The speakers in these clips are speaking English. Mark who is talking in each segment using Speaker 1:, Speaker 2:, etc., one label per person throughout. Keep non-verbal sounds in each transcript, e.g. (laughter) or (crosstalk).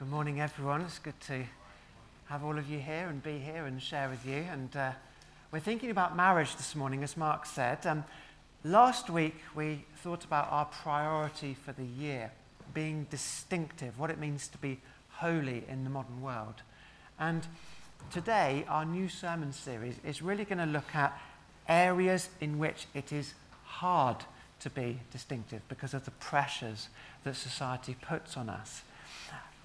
Speaker 1: Good morning, everyone. It's good to have all of you here and be here and share with you. And uh, we're thinking about marriage this morning, as Mark said. Um, last week, we thought about our priority for the year being distinctive, what it means to be holy in the modern world. And today, our new sermon series is really going to look at areas in which it is hard to be distinctive because of the pressures that society puts on us.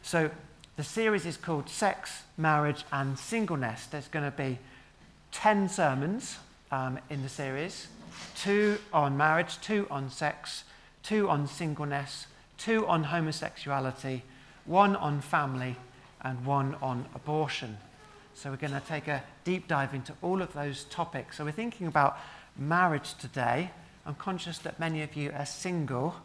Speaker 1: So the series is called Sex, Marriage and Singleness. There's going to be 10 sermons um, in the series two on marriage, two on sex, two on singleness, two on homosexuality, one on family, and one on abortion. So we're going to take a deep dive into all of those topics. So we're thinking about marriage today. I'm conscious that many of you are single.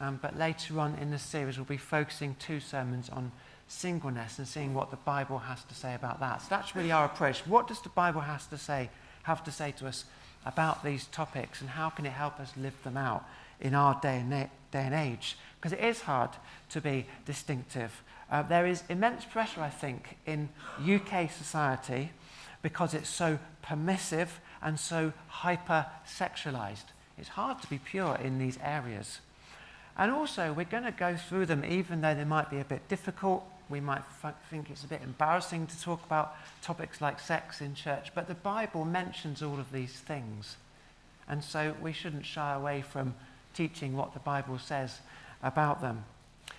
Speaker 1: Um, but later on in the series, we'll be focusing two sermons on singleness and seeing what the Bible has to say about that. So that's really our approach. What does the Bible has to say, have to say to us about these topics, and how can it help us live them out in our day and, day and age? Because it is hard to be distinctive. Uh, there is immense pressure, I think, in UK society because it's so permissive and so hyper sexualized. It's hard to be pure in these areas. And also, we're going to go through them even though they might be a bit difficult. We might f- think it's a bit embarrassing to talk about topics like sex in church, but the Bible mentions all of these things. And so we shouldn't shy away from teaching what the Bible says about them.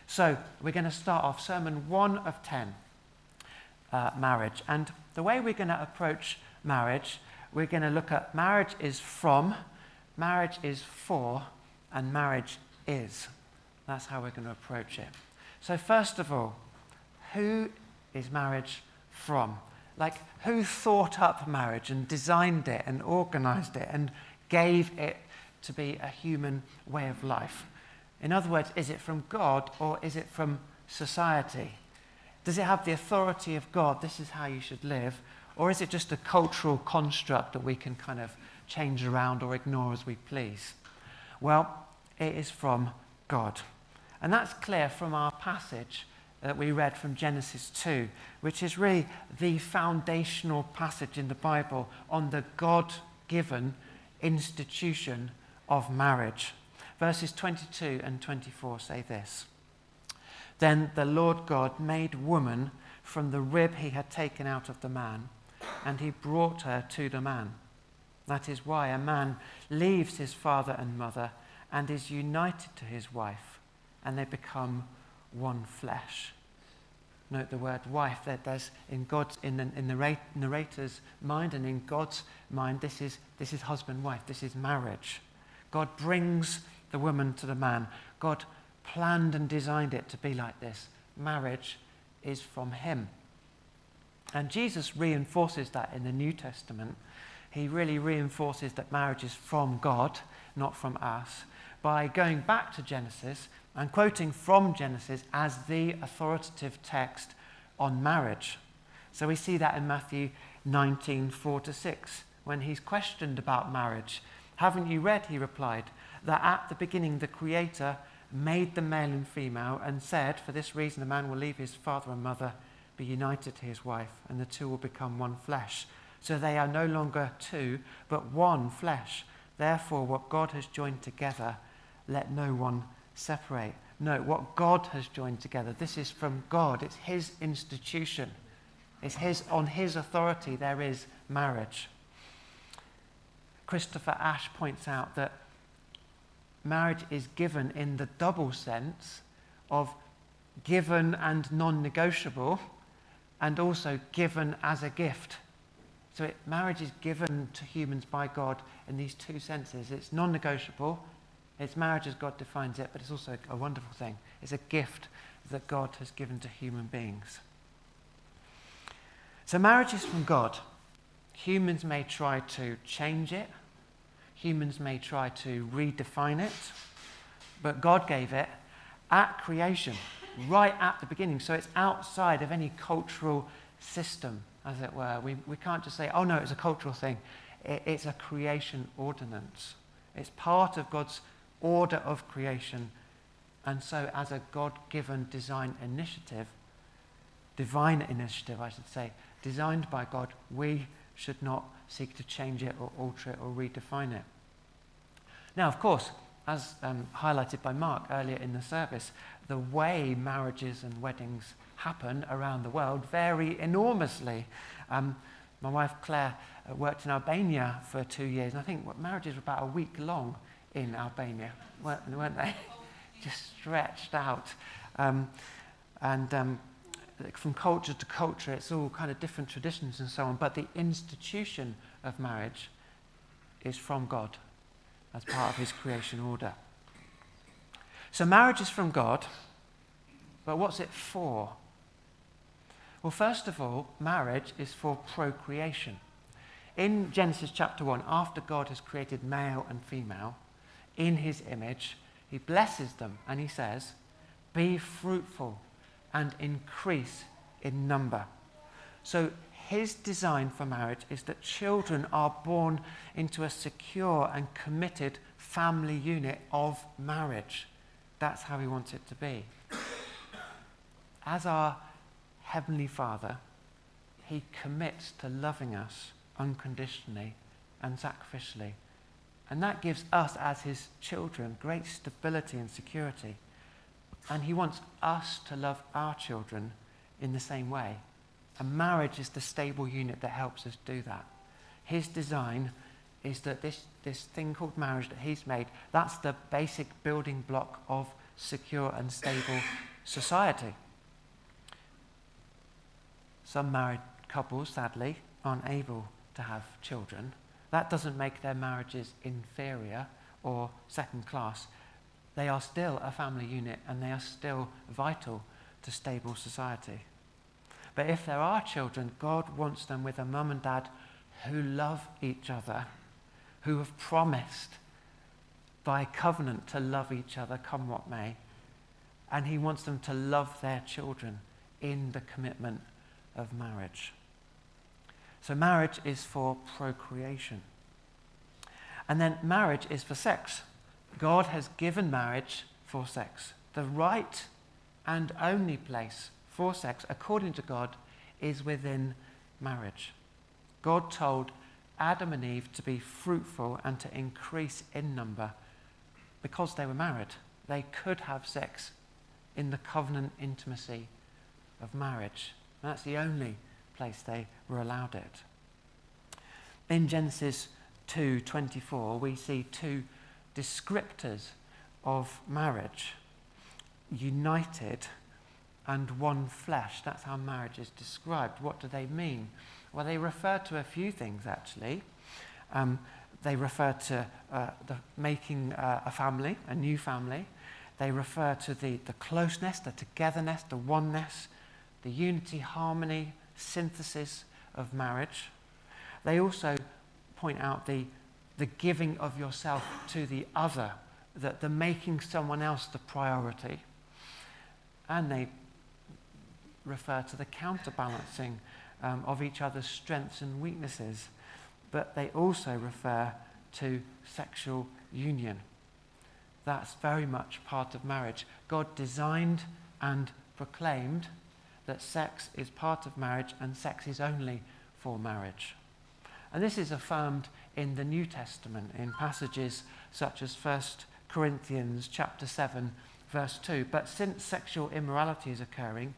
Speaker 1: So we're going to start off sermon one of 10 uh, marriage. And the way we're going to approach marriage, we're going to look at marriage is from, marriage is for, and marriage is. That's how we're going to approach it. So, first of all, who is marriage from? Like, who thought up marriage and designed it and organized it and gave it to be a human way of life? In other words, is it from God or is it from society? Does it have the authority of God? This is how you should live. Or is it just a cultural construct that we can kind of change around or ignore as we please? Well, it is from God. And that's clear from our passage that we read from Genesis 2, which is really the foundational passage in the Bible on the God given institution of marriage. Verses 22 and 24 say this Then the Lord God made woman from the rib he had taken out of the man, and he brought her to the man. That is why a man leaves his father and mother and is united to his wife, and they become one flesh. Note the word wife. That there's in God's in the, in the narrator's mind and in God's mind, this is this is husband wife. This is marriage. God brings the woman to the man. God planned and designed it to be like this. Marriage is from Him. And Jesus reinforces that in the New Testament. He really reinforces that marriage is from God, not from us by going back to Genesis and quoting from Genesis as the authoritative text on marriage. So we see that in Matthew 19 4 to 6, when he's questioned about marriage. Haven't you read, he replied, that at the beginning the Creator made the male and female and said, For this reason a man will leave his father and mother, be united to his wife, and the two will become one flesh. So they are no longer two, but one flesh. Therefore, what God has joined together, let no one separate. No, what God has joined together, this is from God. It's His institution. It's his, on His authority there is marriage. Christopher Ash points out that marriage is given in the double sense of given and non negotiable, and also given as a gift. So it, marriage is given to humans by God in these two senses it's non negotiable it's marriage as God defines it, but it's also a wonderful thing. It's a gift that God has given to human beings. So, marriage is from God. Humans may try to change it, humans may try to redefine it, but God gave it at creation, right at the beginning. So, it's outside of any cultural system, as it were. We, we can't just say, oh no, it's a cultural thing. It, it's a creation ordinance. It's part of God's order of creation. And so, as a God given design initiative, divine initiative, I should say, designed by God. We should not seek to change it or alter it or redefine it. Now, of course, as um, highlighted by Mark earlier in the service, the way marriages and weddings happen around the world vary enormously. Um, my wife Claire uh, worked in Albania for two years, and I think marriages were about a week long in Albania, weren't, weren't they? (laughs) Just stretched out. Um, and um, from culture to culture, it's all kind of different traditions and so on, but the institution of marriage is from God as part of his creation order. So marriage is from God, but what's it for? Well, first of all, marriage is for procreation. In Genesis chapter 1, after God has created male and female in his image, he blesses them and he says, Be fruitful and increase in number. So his design for marriage is that children are born into a secure and committed family unit of marriage. That's how he wants it to be. As our Heavenly Father, he commits to loving us unconditionally and sacrificially. And that gives us, as his children, great stability and security. And he wants us to love our children in the same way. And marriage is the stable unit that helps us do that. His design is that this, this thing called marriage that he's made, that's the basic building block of secure and stable society. Some married couples, sadly, aren't able to have children. That doesn't make their marriages inferior or second class. They are still a family unit and they are still vital to stable society. But if there are children, God wants them with a mum and dad who love each other, who have promised by covenant to love each other, come what may. And He wants them to love their children in the commitment of marriage. So, marriage is for procreation. And then, marriage is for sex. God has given marriage for sex. The right and only place for sex, according to God, is within marriage. God told Adam and Eve to be fruitful and to increase in number because they were married. They could have sex in the covenant intimacy of marriage. That's the only place they were allowed it. In Genesis 2:24, we see two descriptors of marriage united and one flesh. That's how marriage is described. What do they mean? Well, they refer to a few things, actually. Um, they refer to uh, the making uh, a family, a new family. They refer to the, the closeness, the togetherness, the oneness, the unity, harmony, synthesis of marriage. They also point out the, the giving of yourself to the other, that the making someone else the priority. And they refer to the counterbalancing um, of each other's strengths and weaknesses, but they also refer to sexual union. That's very much part of marriage. God designed and proclaimed that sex is part of marriage and sex is only for marriage. And this is affirmed in the New Testament in passages such as 1 Corinthians chapter 7 verse 2. But since sexual immorality is occurring,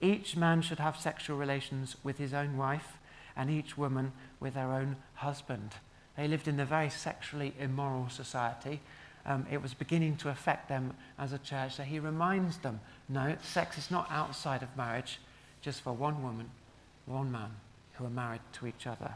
Speaker 1: each man should have sexual relations with his own wife, and each woman with her own husband. They lived in a very sexually immoral society. Um, it was beginning to affect them as a church. So he reminds them no, sex is not outside of marriage, just for one woman, one man who are married to each other.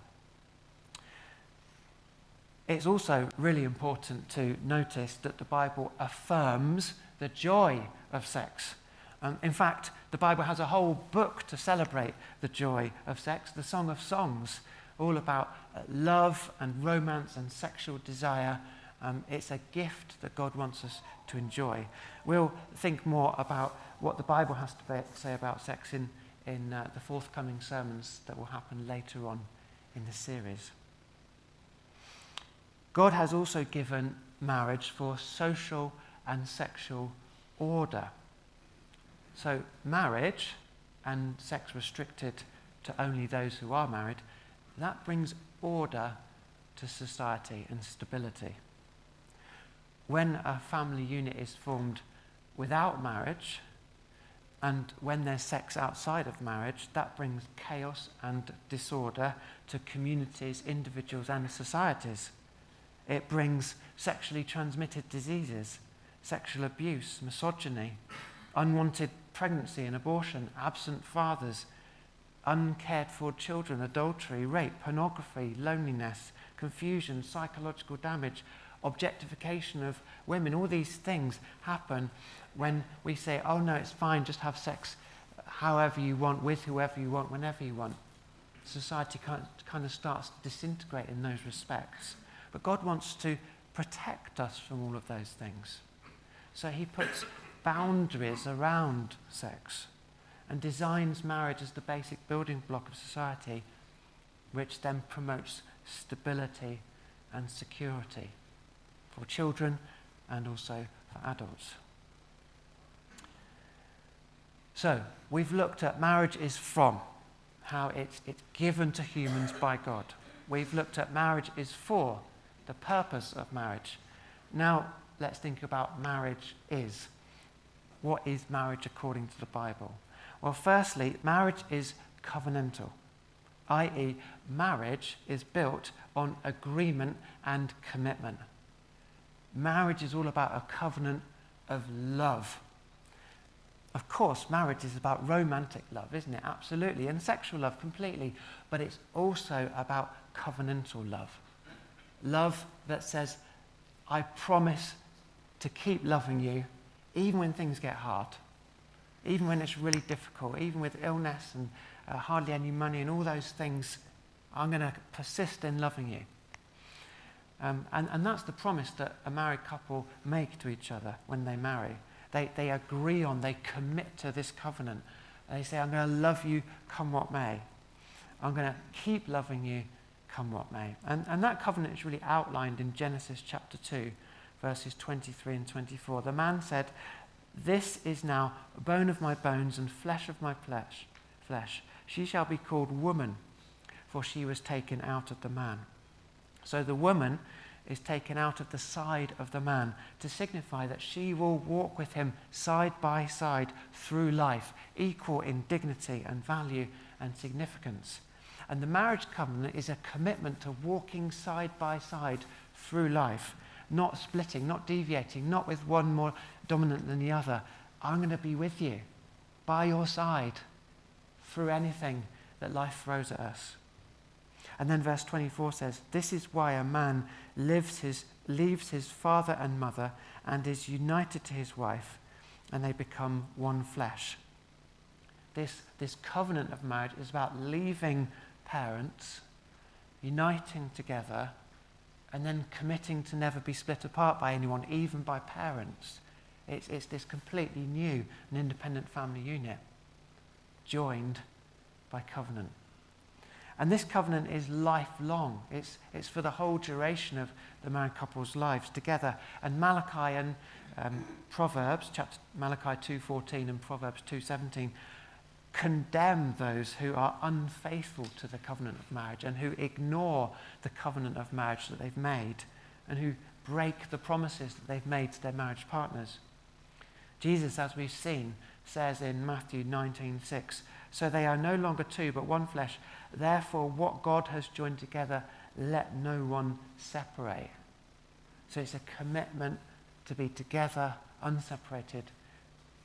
Speaker 1: It's also really important to notice that the Bible affirms the joy of sex. Um, in fact, the Bible has a whole book to celebrate the joy of sex, the Song of Songs, all about uh, love and romance and sexual desire. Um, it's a gift that God wants us to enjoy. We'll think more about what the Bible has to say about sex in, in uh, the forthcoming sermons that will happen later on in the series. God has also given marriage for social and sexual order. So, marriage and sex restricted to only those who are married, that brings order to society and stability. When a family unit is formed without marriage, and when there's sex outside of marriage, that brings chaos and disorder to communities, individuals, and societies. It brings sexually transmitted diseases, sexual abuse, misogyny, unwanted pregnancy and abortion, absent fathers, uncared for children, adultery, rape, pornography, loneliness, confusion, psychological damage, objectification of women. All these things happen when we say, oh no, it's fine, just have sex however you want, with whoever you want, whenever you want. Society kind of starts to disintegrate in those respects. But God wants to protect us from all of those things. So he puts boundaries around sex and designs marriage as the basic building block of society, which then promotes stability and security for children and also for adults. So, we've looked at marriage is from, how it's, it's given to humans by God. We've looked at marriage is for, the purpose of marriage. Now, let's think about marriage is. What is marriage according to the Bible? Well, firstly, marriage is covenantal, i.e., marriage is built on agreement and commitment. Marriage is all about a covenant of love. Of course, marriage is about romantic love, isn't it? Absolutely. And sexual love completely. But it's also about covenantal love. Love that says, I promise to keep loving you even when things get hard, even when it's really difficult, even with illness and uh, hardly any money and all those things. I'm going to persist in loving you. Um, and, and that's the promise that a married couple make to each other when they marry. They, they agree on, they commit to this covenant. They say, I'm going to love you come what may. I'm going to keep loving you come what may. And, and that covenant is really outlined in Genesis chapter 2, verses 23 and 24. The man said, This is now bone of my bones and flesh of my flesh. flesh. She shall be called woman, for she was taken out of the man. So the woman is taken out of the side of the man to signify that she will walk with him side by side through life, equal in dignity and value and significance. And the marriage covenant is a commitment to walking side by side through life, not splitting, not deviating, not with one more dominant than the other. I'm going to be with you, by your side, through anything that life throws at us. And then verse 24 says, This is why a man lives his, leaves his father and mother and is united to his wife, and they become one flesh. This, this covenant of marriage is about leaving parents, uniting together, and then committing to never be split apart by anyone, even by parents. It's, it's this completely new and independent family unit, joined by covenant. And this covenant is lifelong. It's, it's for the whole duration of the married couple's lives together. And Malachi and um, Proverbs, chapter Malachi 2.14 and Proverbs 2.17, condemn those who are unfaithful to the covenant of marriage and who ignore the covenant of marriage that they've made and who break the promises that they've made to their marriage partners. Jesus, as we've seen, says in Matthew 19.6, So they are no longer two, but one flesh. Therefore, what God has joined together, let no one separate. So it's a commitment to be together, unseparated,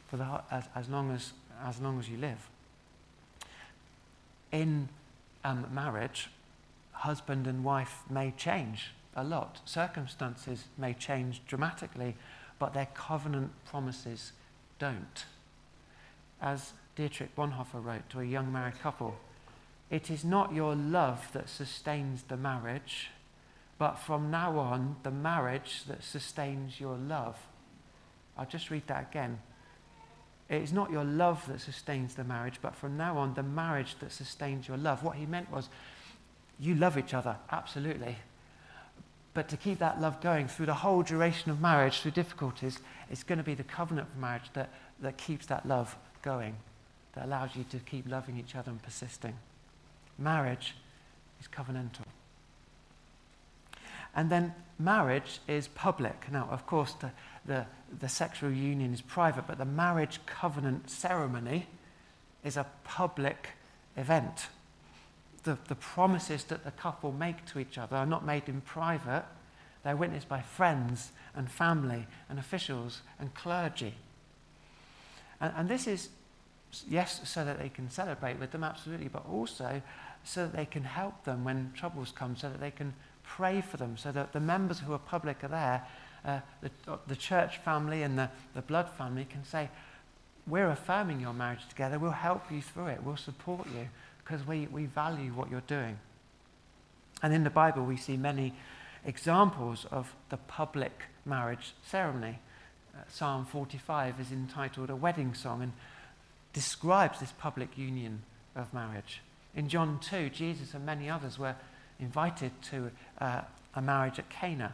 Speaker 1: for the, as, as, long, as, as long as you live. In um, marriage, husband and wife may change a lot. Circumstances may change dramatically, but their covenant promises don't. As Dietrich Bonhoeffer wrote to a young married couple, it is not your love that sustains the marriage, but from now on, the marriage that sustains your love. I'll just read that again. It is not your love that sustains the marriage, but from now on, the marriage that sustains your love. What he meant was, you love each other, absolutely. But to keep that love going through the whole duration of marriage, through difficulties, it's going to be the covenant of marriage that, that keeps that love going. that allows you to keep loving each other and persisting. Marriage is covenantal. And then marriage is public. Now, of course, the, the, the sexual union is private, but the marriage covenant ceremony is a public event. The, the promises that the couple make to each other are not made in private, they're witnessed by friends and family and officials and clergy. And, and this is, yes, so that they can celebrate with them, absolutely, but also so that they can help them when troubles come, so that they can pray for them, so that the members who are public are there. Uh, the, the church family and the, the blood family can say, We're affirming your marriage together, we'll help you through it, we'll support you, because we, we value what you're doing. And in the Bible, we see many examples of the public marriage ceremony. Uh, Psalm 45 is entitled A Wedding Song and describes this public union of marriage. In John 2, Jesus and many others were invited to uh, a marriage at Cana.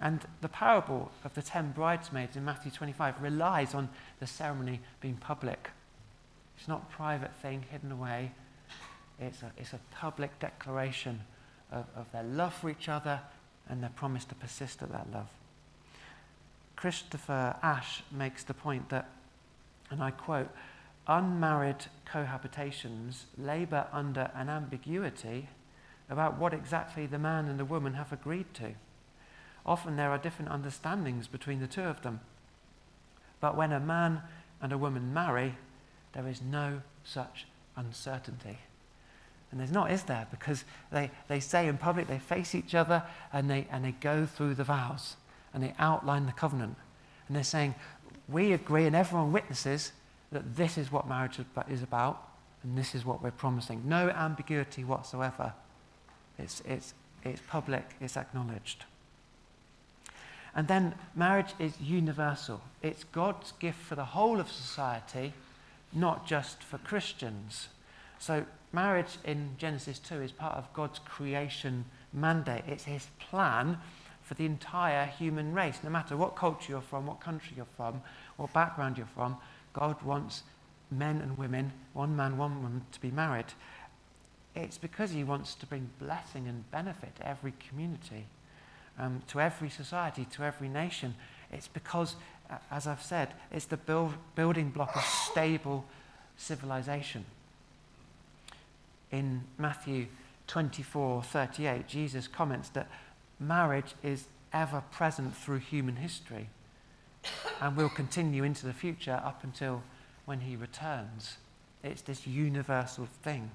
Speaker 1: And the parable of the ten bridesmaids in Matthew 25 relies on the ceremony being public. It's not a private thing hidden away, it's a, it's a public declaration of, of their love for each other and their promise to persist at that love. Christopher Ash makes the point that, and I quote, unmarried cohabitations labour under an ambiguity about what exactly the man and the woman have agreed to. Often there are different understandings between the two of them. But when a man and a woman marry, there is no such uncertainty. And there's not, is there? Because they, they say in public, they face each other and they, and they go through the vows and they outline the covenant. And they're saying, we agree and everyone witnesses that this is what marriage is about and this is what we're promising. No ambiguity whatsoever. It's, it's, it's public, it's acknowledged. And then marriage is universal. It's God's gift for the whole of society, not just for Christians. So marriage in Genesis 2 is part of God's creation mandate. It's his plan for the entire human race. No matter what culture you're from, what country you're from, what background you're from, God wants men and women, one man, one woman, to be married. It's because he wants to bring blessing and benefit to every community, um, to every society, to every nation. It's because, as I've said, it's the build, building block of stable civilization in Matthew 24 38, Jesus comments that marriage is ever present through human history and will continue into the future up until when he returns. It's this universal thing.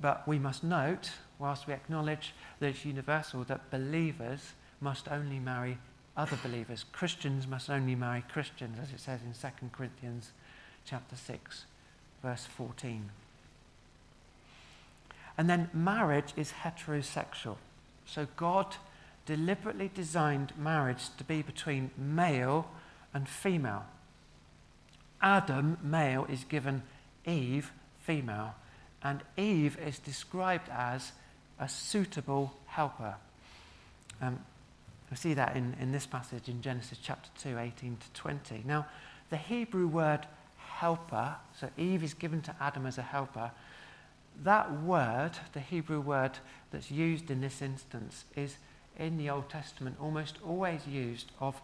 Speaker 1: But we must note, whilst we acknowledge that it's universal, that believers must only marry other believers. Christians must only marry Christians, as it says in 2 Corinthians chapter 6, verse 14. And then marriage is heterosexual. So God deliberately designed marriage to be between male and female. Adam, male, is given Eve, female, and Eve is described as a suitable helper. Um, we see that in, in this passage in Genesis chapter 2, 18 to 20. Now, the Hebrew word helper, so Eve is given to Adam as a helper, that word, the Hebrew word that's used in this instance, is in the Old Testament almost always used of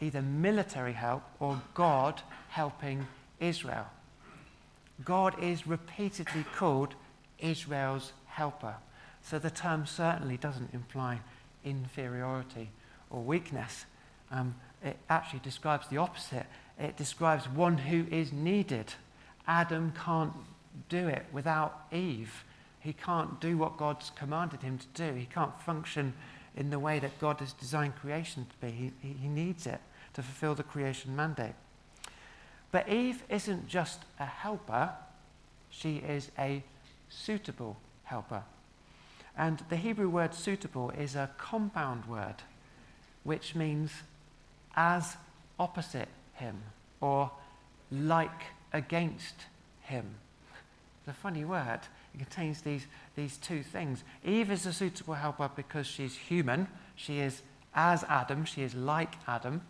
Speaker 1: either military help or God helping Israel. God is repeatedly called Israel's helper. So the term certainly doesn't imply inferiority or weakness. Um, it actually describes the opposite. It describes one who is needed. Adam can't do it without Eve. He can't do what God's commanded him to do. He can't function in the way that God has designed creation to be. He, he needs it to fulfill the creation mandate. But Eve isn't just a helper, she is a suitable helper. And the Hebrew word suitable is a compound word, which means as opposite him or like against him. It's a funny word. It contains these, these two things. Eve is a suitable helper because she's human. She is as Adam, she is like Adam.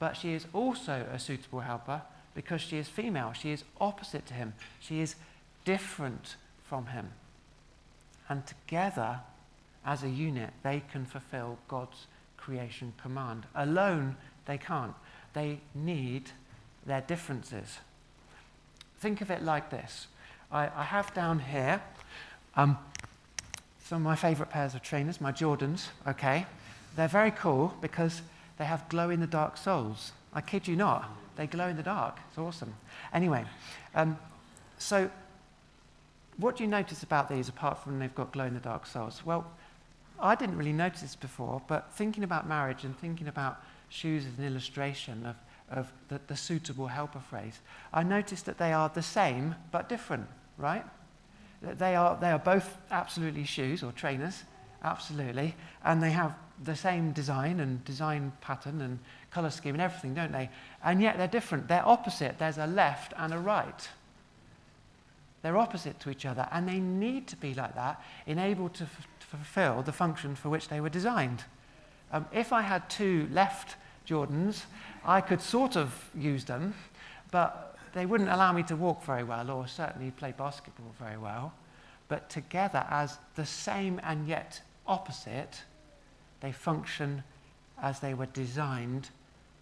Speaker 1: But she is also a suitable helper because she is female. She is opposite to him. She is different from him. And together, as a unit, they can fulfill God's creation command. Alone, they can't. They need their differences. Think of it like this I, I have down here um, some of my favorite pairs of trainers, my Jordans, okay? They're very cool because they have glow in the dark soles. I kid you not, they glow in the dark. It's awesome. Anyway, um, so what do you notice about these apart from they've got glow in the dark soles? Well, I didn't really notice this before, but thinking about marriage and thinking about shoes as an illustration of, of the, the suitable helper phrase, I noticed that they are the same but different, right? They are, they are both absolutely shoes or trainers, absolutely, and they have the same design and design pattern and colour scheme and everything, don't they? And yet they're different. They're opposite. There's a left and a right. They're opposite to each other, and they need to be like that in able to f- fulfill the function for which they were designed. Um, if I had two left Jordans, I could sort of use them, but they wouldn't allow me to walk very well or certainly play basketball very well. But together, as the same and yet opposite, they function as they were designed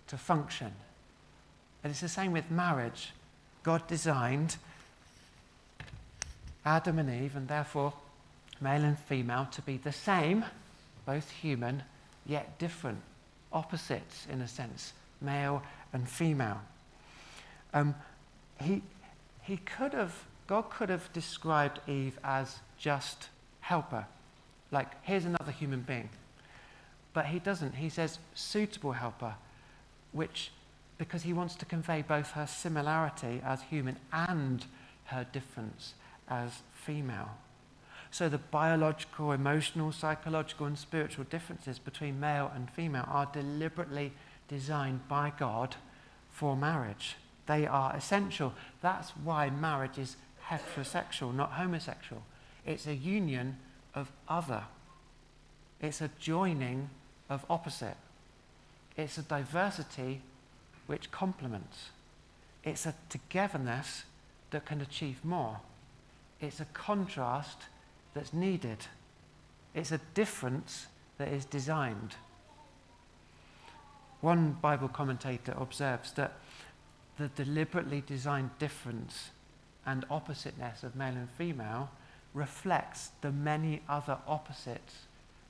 Speaker 1: to function. And it's the same with marriage. God designed Adam and Eve, and therefore male and female, to be the same, both human, yet different, opposites in a sense, male and female. Um, he, he could have, God could have described Eve as just helper, like here's another human being. But he doesn't. He says suitable helper, which, because he wants to convey both her similarity as human and her difference as female. So the biological, emotional, psychological, and spiritual differences between male and female are deliberately designed by God for marriage. They are essential. That's why marriage is heterosexual, not homosexual. It's a union of other. It's a joining of opposite. It's a diversity which complements. It's a togetherness that can achieve more. It's a contrast that's needed. It's a difference that is designed. One Bible commentator observes that the deliberately designed difference and oppositeness of male and female reflects the many other opposites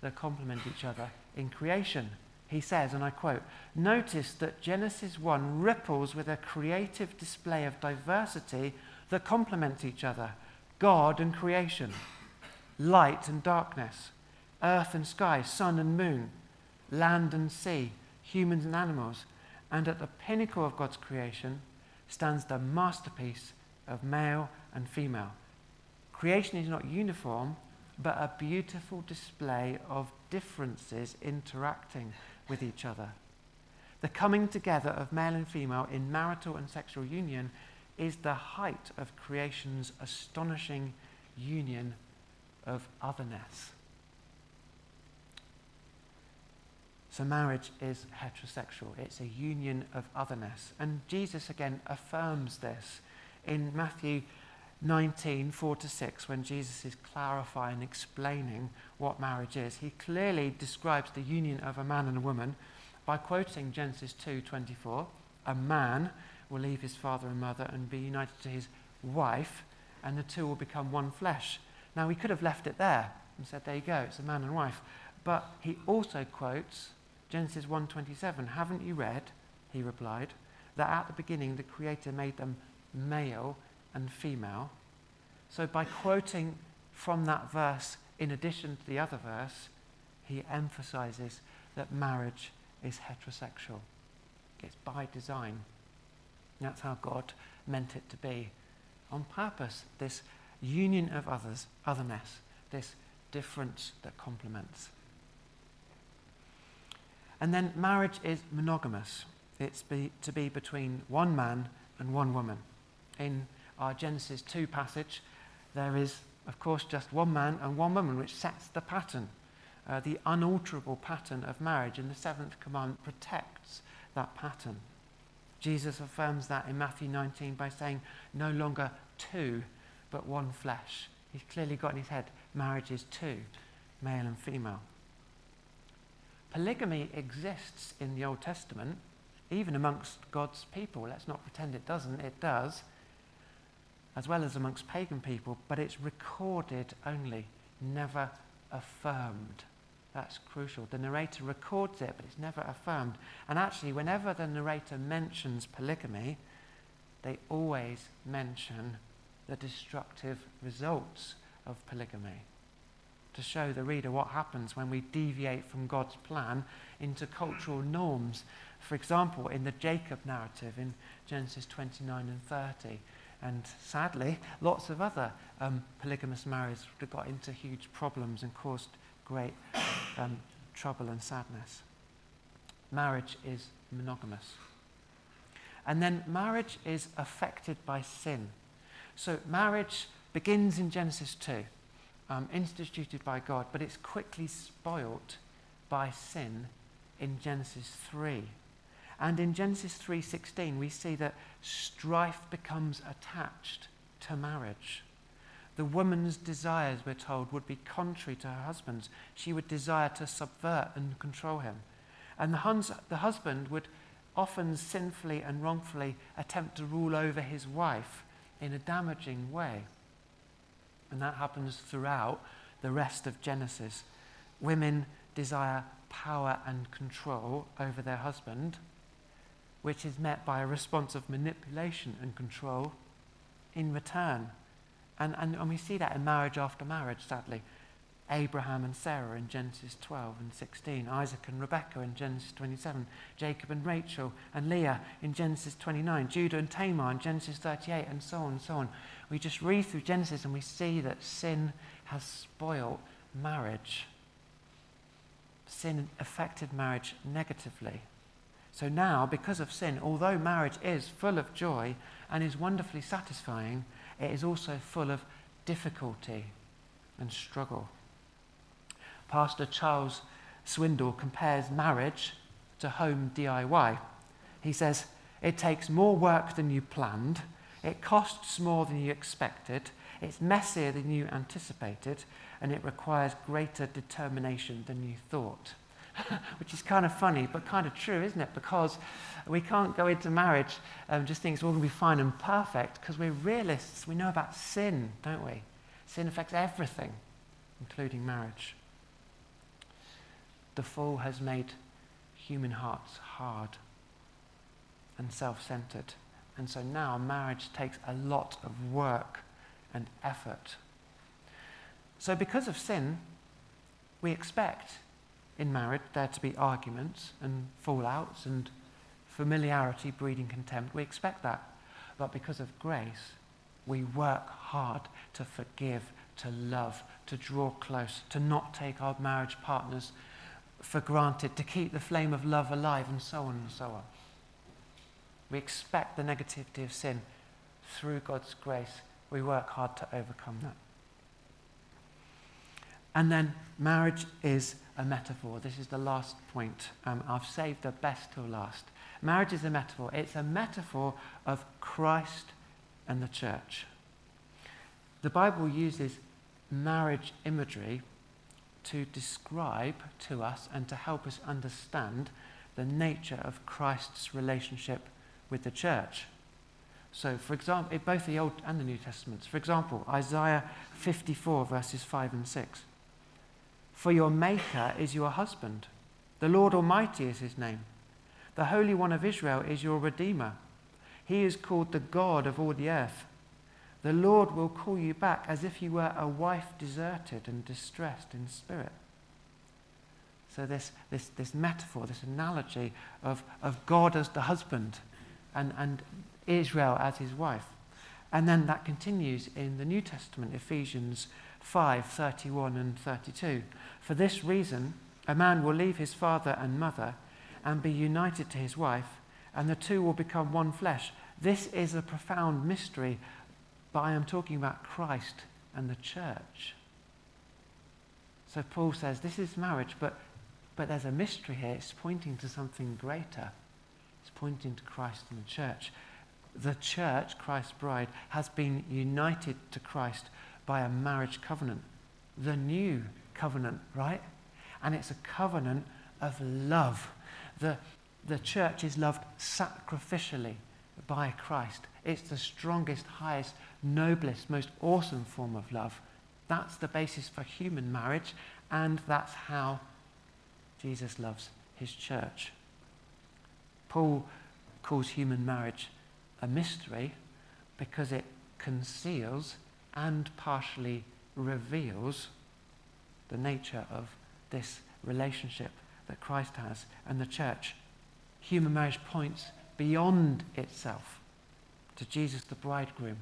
Speaker 1: that complement each other in creation. He says, and I quote, Notice that Genesis 1 ripples with a creative display of diversity that complements each other God and creation, light and darkness, earth and sky, sun and moon, land and sea, humans and animals. And at the pinnacle of God's creation stands the masterpiece of male and female. Creation is not uniform, but a beautiful display of differences interacting with each other. The coming together of male and female in marital and sexual union is the height of creation's astonishing union of otherness. So, marriage is heterosexual, it's a union of otherness. And Jesus again affirms this in Matthew 19, 4 to 6, when Jesus is clarifying, explaining what marriage is. He clearly describes the union of a man and a woman by quoting Genesis 2 24. A man will leave his father and mother and be united to his wife, and the two will become one flesh. Now, we could have left it there and said, there you go, it's a man and wife. But he also quotes Genesis 1:27. Haven't you read, he replied, that at the beginning the Creator made them male and female? So by quoting from that verse in addition to the other verse, he emphasizes that marriage is heterosexual. It's by design. That's how God meant it to be. On purpose, this union of others, otherness, this difference that complements. And then marriage is monogamous. It's be, to be between one man and one woman. In our Genesis 2 passage, there is, of course, just one man and one woman, which sets the pattern, uh, the unalterable pattern of marriage. And the seventh commandment protects that pattern. Jesus affirms that in Matthew 19 by saying, no longer two, but one flesh. He's clearly got in his head marriage is two, male and female. Polygamy exists in the Old Testament, even amongst God's people. Let's not pretend it doesn't, it does, as well as amongst pagan people, but it's recorded only, never affirmed. That's crucial. The narrator records it, but it's never affirmed. And actually, whenever the narrator mentions polygamy, they always mention the destructive results of polygamy to show the reader what happens when we deviate from God's plan into cultural norms. For example, in the Jacob narrative in Genesis 29 and 30. And sadly, lots of other um, polygamous marriages got into huge problems and caused great um, trouble and sadness. Marriage is monogamous. And then marriage is affected by sin. So marriage begins in Genesis 2 um, instituted by God, but it's quickly spoilt by sin in Genesis 3. And in Genesis 3:16 we see that strife becomes attached to marriage. The woman's desires, we're told, would be contrary to her husband's. She would desire to subvert and control him. And the, hus- the husband would often sinfully and wrongfully attempt to rule over his wife in a damaging way. And that happens throughout the rest of Genesis. Women desire power and control over their husband, which is met by a response of manipulation and control in return. And, and, and we see that in marriage after marriage, sadly. Abraham and Sarah in Genesis 12 and 16, Isaac and Rebekah in Genesis 27, Jacob and Rachel and Leah in Genesis 29, Judah and Tamar in Genesis 38, and so on and so on. We just read through Genesis and we see that sin has spoilt marriage. Sin affected marriage negatively. So now, because of sin, although marriage is full of joy and is wonderfully satisfying, it is also full of difficulty and struggle. Pastor Charles Swindoll compares marriage to home DIY. He says, It takes more work than you planned, it costs more than you expected, it's messier than you anticipated, and it requires greater determination than you thought. (laughs) Which is kind of funny, but kind of true, isn't it? Because we can't go into marriage um, just think it's all going to be fine and perfect, because we're realists. We know about sin, don't we? Sin affects everything, including marriage the fall has made human hearts hard and self centered. And so now marriage takes a lot of work and effort. So, because of sin, we expect in marriage there to be arguments and fallouts and familiarity breeding contempt. We expect that. But because of grace, we work hard to forgive, to love, to draw close, to not take our marriage partners for granted, to keep the flame of love alive, and so on and so on. We expect the negativity of sin. Through God's grace, we work hard to overcome that. And then marriage is a metaphor. This is the last point. Um, I've saved the best till last. Marriage is a metaphor. It's a metaphor of Christ and the church. The Bible uses marriage imagery to describe to us and to help us understand the nature of Christ's relationship with the church. So, for example, both the Old and the New Testaments, for example, Isaiah 54, verses 5 and 6. For your Maker is your husband, the Lord Almighty is his name. The Holy One of Israel is your Redeemer. He is called the God of all the earth. The Lord will call you back as if you were a wife deserted and distressed in spirit. So, this, this, this metaphor, this analogy of, of God as the husband and, and Israel as his wife. And then that continues in the New Testament, Ephesians 5 31 and 32. For this reason, a man will leave his father and mother and be united to his wife, and the two will become one flesh. This is a profound mystery but I am talking about Christ and the church. So Paul says this is marriage, but, but there's a mystery here. It's pointing to something greater. It's pointing to Christ and the church. The church, Christ's bride, has been united to Christ by a marriage covenant. The new covenant, right? And it's a covenant of love. The, the church is loved sacrificially by Christ. It's the strongest, highest, noblest, most awesome form of love. That's the basis for human marriage, and that's how Jesus loves his church. Paul calls human marriage a mystery because it conceals and partially reveals the nature of this relationship that Christ has and the church. Human marriage points beyond itself to Jesus, the bridegroom,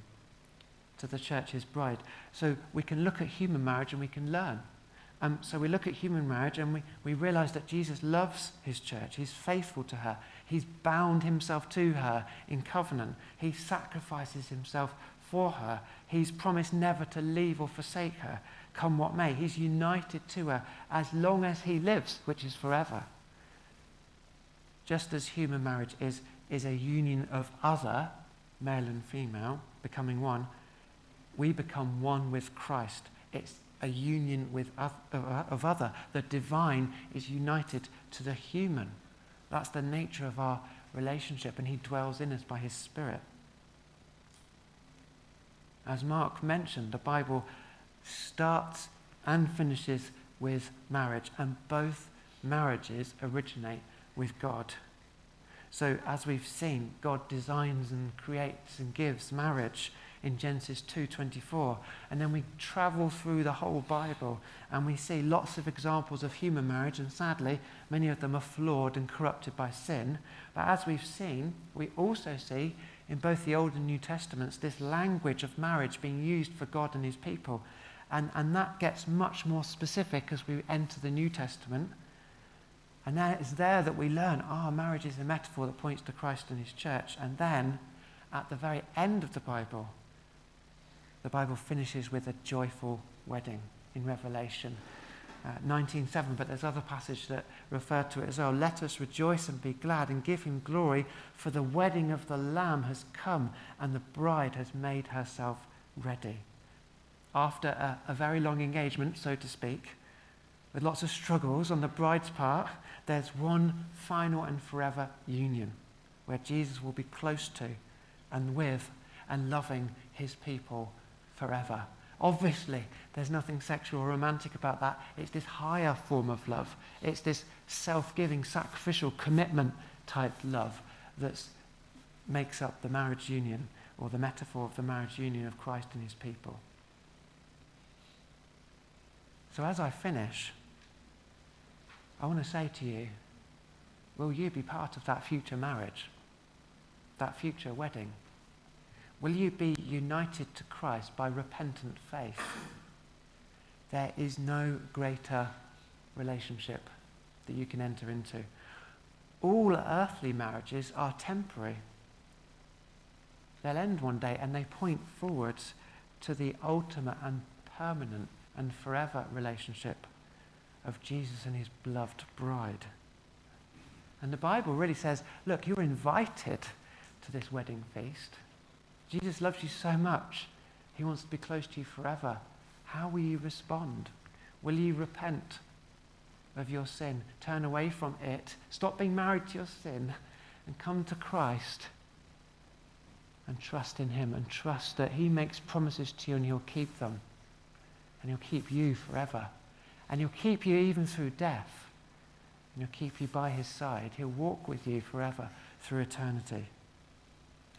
Speaker 1: to the church, his bride. So we can look at human marriage and we can learn. Um, so we look at human marriage and we, we realize that Jesus loves his church. He's faithful to her. He's bound himself to her in covenant. He sacrifices himself for her. He's promised never to leave or forsake her, come what may. He's united to her as long as he lives, which is forever. Just as human marriage is, is a union of other, male and female, becoming one, we become one with Christ. It's a union with of other. The divine is united to the human. That's the nature of our relationship, and He dwells in us by His Spirit. As Mark mentioned, the Bible starts and finishes with marriage, and both marriages originate with God. So, as we've seen, God designs and creates and gives marriage in Genesis 2:24 and then we travel through the whole Bible and we see lots of examples of human marriage. And sadly many of them are flawed and corrupted by sin. But as we've seen we also see in both the Old and New Testaments this language of marriage being used for God and his people. And, and that gets much more specific as we enter the New Testament and then it's there that we learn, our oh, marriage is a metaphor that points to Christ and his church. And then, at the very end of the Bible, the Bible finishes with a joyful wedding in Revelation uh, 19.7, but there's other passages that refer to it as well. Let us rejoice and be glad and give him glory, for the wedding of the Lamb has come and the bride has made herself ready. After a, a very long engagement, so to speak, with lots of struggles on the bride's part, there's one final and forever union where Jesus will be close to and with and loving his people forever. Obviously, there's nothing sexual or romantic about that. It's this higher form of love. It's this self giving, sacrificial, commitment type love that makes up the marriage union or the metaphor of the marriage union of Christ and his people. So, as I finish, I want to say to you will you be part of that future marriage, that future wedding? Will you be united to Christ by repentant faith? There is no greater relationship that you can enter into. All earthly marriages are temporary. They'll end one day and they point forwards to the ultimate and permanent and forever relationship of Jesus and his beloved bride. And the Bible really says look, you're invited to this wedding feast. Jesus loves you so much. He wants to be close to you forever. How will you respond? Will you repent of your sin, turn away from it, stop being married to your sin, and come to Christ and trust in Him and trust that He makes promises to you and He'll keep them. And He'll keep you forever. And He'll keep you even through death. And He'll keep you by His side. He'll walk with you forever through eternity.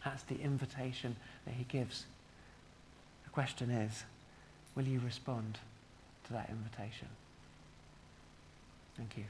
Speaker 1: That's the invitation that he gives. The question is, will you respond to that invitation? Thank you.